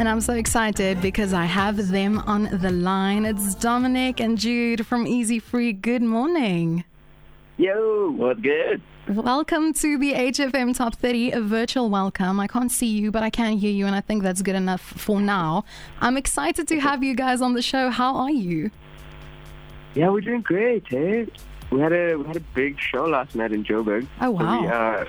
And I'm so excited because I have them on the line. It's Dominic and Jude from Easy Freak. Good morning. Yo, what's good? Welcome to the HFM Top 30, a virtual welcome. I can't see you, but I can hear you, and I think that's good enough for now. I'm excited to have you guys on the show. How are you? Yeah, we're doing great, hey? We had a we had a big show last night in Joburg. Oh, wow. So we, uh,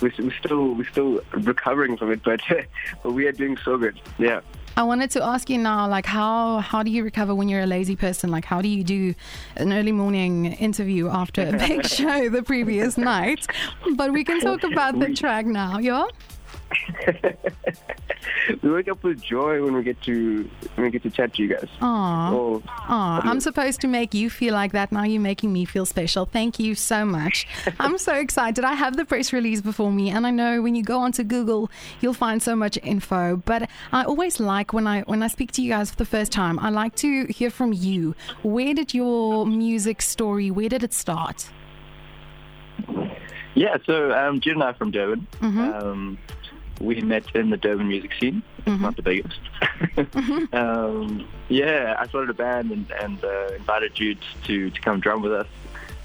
we're, we're still we're still recovering from it, but but we are doing so good. Yeah. I wanted to ask you now, like, how how do you recover when you're a lazy person? Like, how do you do an early morning interview after a big show the previous night? But we can talk about the track now, yeah. we wake up with joy when we get to when we get to chat to you guys. Aw. Oh, Aw, I'm supposed to make you feel like that. Now you're making me feel special. Thank you so much. I'm so excited. I have the press release before me, and I know when you go onto Google, you'll find so much info. But I always like when I when I speak to you guys for the first time, I like to hear from you. Where did your music story? Where did it start? Yeah, so um, Jude and I are from Durban. Mm-hmm. Um, we met in the Durban music scene. It's Mhm. not the biggest. Mm-hmm. um, yeah, I started a band and, and uh, invited Jude to, to come drum with us.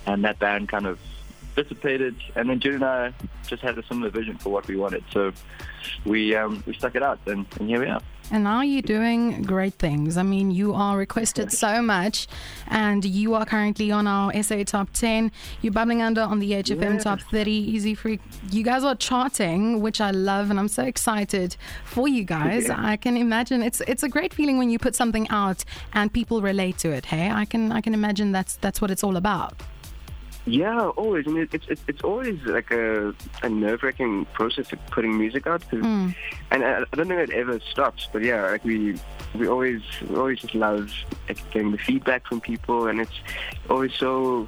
And that band kind of dissipated. And then Jude and I just had a similar vision for what we wanted. So we um, we stuck it out, and, and here we are. And now you're doing great things. I mean, you are requested so much, and you are currently on our SA Top 10. You're bubbling under on the HFM Yeah. Top 30 Easy Freak. You guys are charting, which I love, and I'm so excited for you guys. Yeah. I can imagine it's it's a great feeling when you put something out and people relate to it. Hey, I can I can imagine that's that's what it's all about. Yeah, always. I mean, it's it's, it's always like a, a nerve wracking process of putting music out, 'cause- Mm. and I, I don't think it ever stops. But yeah, like we we always we always just love like, getting the feedback from people, and it's always so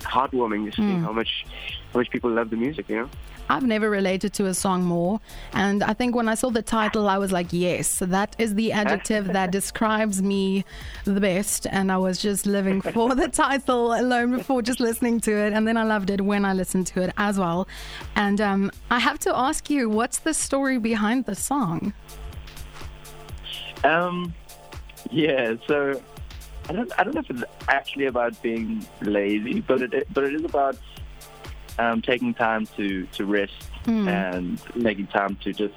heartwarming to see Mm. how much how much people love the music. You know. I've never related to a song more. And I think when I saw the title, I was like, yes, that is the adjective that describes me the best. And I was just living for the title alone before just listening to it. And then I loved it when I listened to it as well. And um, I have to ask you, what's the story behind the song? Um, yeah, so I don't, I don't know if it's actually about being lazy, but it, but it is about um, taking time to, to rest Hmm. and making time to just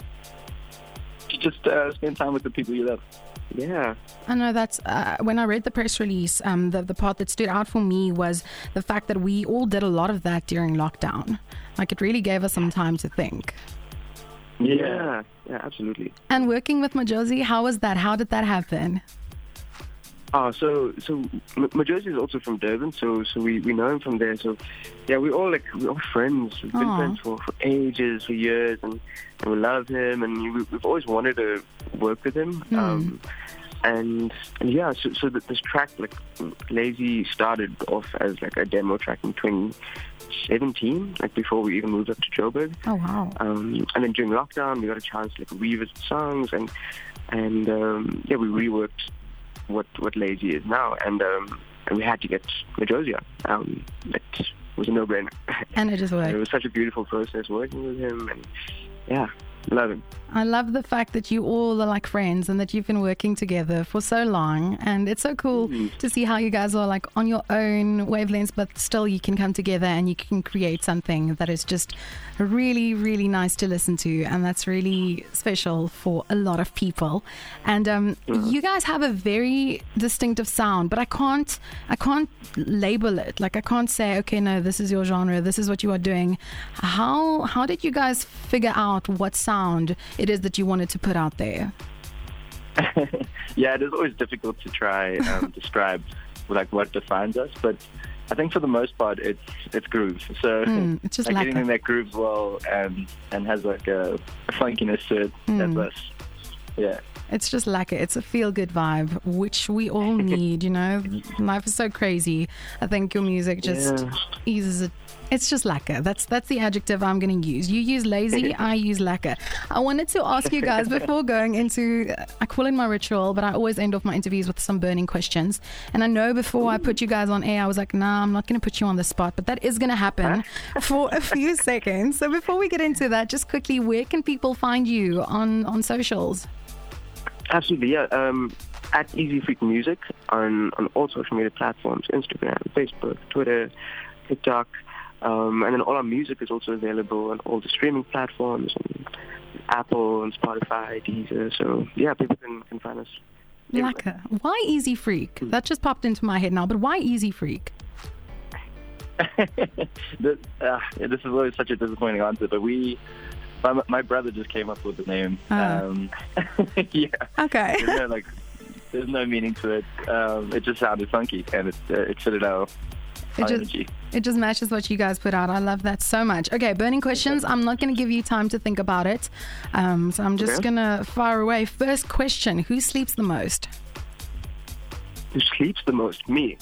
to just uh, spend time with the people you love. Yeah. I know that's uh, when I read the press release. Um, the the part that stood out for me was the fact that we all did a lot of that during lockdown. Like it really gave us some time to think. Yeah. Yeah. Absolutely. And working with Majozi, how was that? How did that happen? Oh, so so Majozi is also from Durban, so so we, we know him from there. So yeah, we all like we're all friends. We've been Aw. friends for, for ages, for years, and, and we love him, and we, we've always wanted to work with him. Hmm. Um, and and yeah, so so that this track like Lazy started off as like a demo track in 2017, like before we even moved up to Joburg. Oh wow. Um, and then during lockdown, we got a chance to like revisit songs and and um, yeah, we reworked what what Lazy is now, and um, and we had to get Majosia. Um, it was a no-brainer. And it just it was such a beautiful process working with him, and yeah, love him. I love the fact that you all are like friends and that you've been working together for so long. And it's so cool Mhm. to see how you guys are like on your own wavelengths, but still you can come together and you can create something that is just really, really nice to listen to. And that's really special for a lot of people. And um, you guys have a very distinctive sound, but I can't, I can't label it. Like I can't say, okay, no, this is your genre. This is what you are doing. How, how did you guys figure out what sound it is that you wanted to put out there? yeah, it is always difficult to try um, describe like what defines us, but I think for the most part it's it's groove. So Mm, it's just like like anything that grooves well and and has like a funkiness to it. Mm. That's us. Yeah. It's just like it. It's a feel good vibe, which we all need, you know? Life is so crazy. I think your music just Yeah. eases it. It's just lekker. That's that's the adjective I'm going to use. You use lazy, I use lekker. I wanted to ask you guys before going into, I call it my ritual, but I always end off my interviews with some burning questions. And I know before I put you guys on air, I was like, nah, I'm not going to put you on the spot, but that is going to happen for a few seconds. So before we get into that, just quickly, where can people find you on on socials? Absolutely, yeah. Um, at Easy Freak Music on, on all social media platforms, Instagram, Facebook, Twitter, TikTok. Um, and then all our music is also available on all the streaming platforms, and Apple and Spotify, Deezer. So yeah, people can, can find us. everywhere. Why Easy Freak? That just popped into my head now, but why Easy Freak? this, uh, this is always such a disappointing answer, but we, my, my brother just came up with the name. Ah. Um, yeah, Okay. there's no like, there's no meaning to it. Um, it just sounded funky, and it uh, it fitted our, It our just- energy. It just matches what you guys put out. I love that so much. Okay, burning questions. I'm not going to give you time to think about it. Um, so I'm just Okay. going to fire away. First question Who sleeps the most? Who sleeps the most? Me.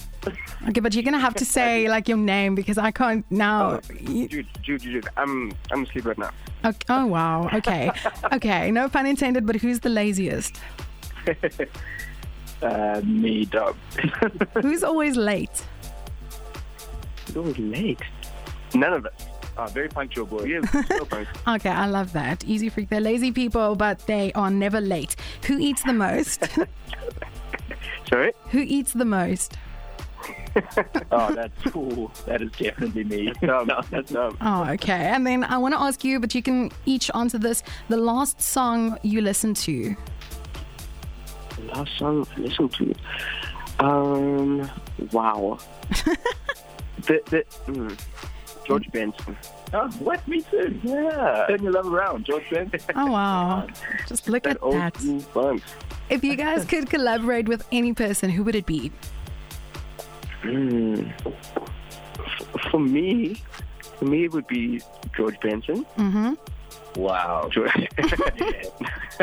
Okay, but you're going to have to say like your name because I can't now. Oh, Jude, Jude, Jude. I'm I'm asleep right now. Okay. Oh, wow. Okay. Okay. No pun intended, but who's the laziest? Uh, me, dog. Who's always late? Always late. None of us. oh, very punctual boy. Have no point. Okay, I love that. Easy freak. They're lazy people, but they are never late. Who eats the most? Sorry. Who eats the most? Oh, that's cool. That is definitely me. No, no, that's no. Oh, okay. And then I want to ask you, but you can each answer this. The last song you listened to. Last song I listened to. Um. Wow. The the mm, George Benson. Oh, what? Me too. Yeah. Turn your love around, George Benson. Oh, wow. Just look That at old that. school funk. If you guys could collaborate with any person, who would it be? Mm. For me, for me it would be George Benson. Mm-hmm. Wow.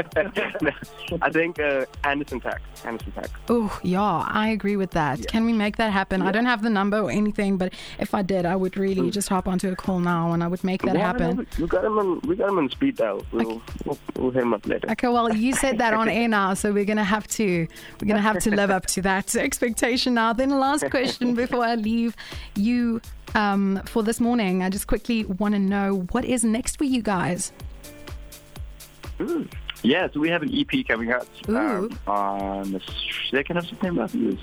I think uh, Anderson .Paak. Anderson .Paak. Oh, yeah, I agree with that. Can we make that happen? I don't have the number or anything, but if I did, I would really just hop onto a call now and I would make that Yeah, happen. we got him on. We got him on speed dial. We'll, we'll, we'll hit him up later. Okay, well, you said that on air now, so we're gonna have to we're gonna have to live up to that expectation now. Then, last question before I leave you um, for this morning, I just quickly want to know what is next for you guys. Yeah, so we have an EP coming out um, on the 2nd of September, I think it is.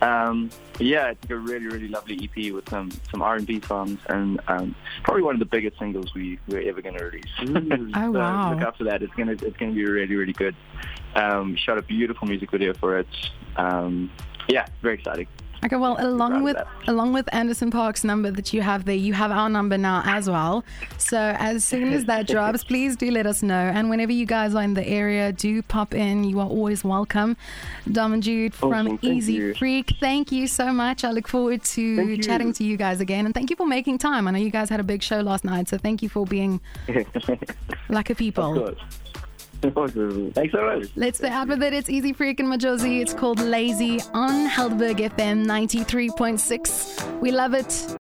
Um, yeah, it's a really, really lovely EP with some, some R&B songs and um, probably one of the biggest singles we, we're ever going to release. Mm. Oh, So wow. Look out for that. It's gonna it's gonna be really really good. Um, shot a beautiful music video for it. Yeah, very exciting. Okay, well, along with along with Anderson .Paak's number that you have there, you have our number now as well. So as soon as that drops, please do let us know. And whenever you guys are in the area, do pop in. You are always welcome. Dom and Jude from Awesome, Easy you. Freak, thank you so much. I look forward to chatting to you guys again, and thank you for making time. I know you guys had a big show last night, so thank you for being like a people. Thanks so much. Let's out with it. It's Easy Freak and Majozi. It's called Lazy on Helderberg FM 93.6. We love it.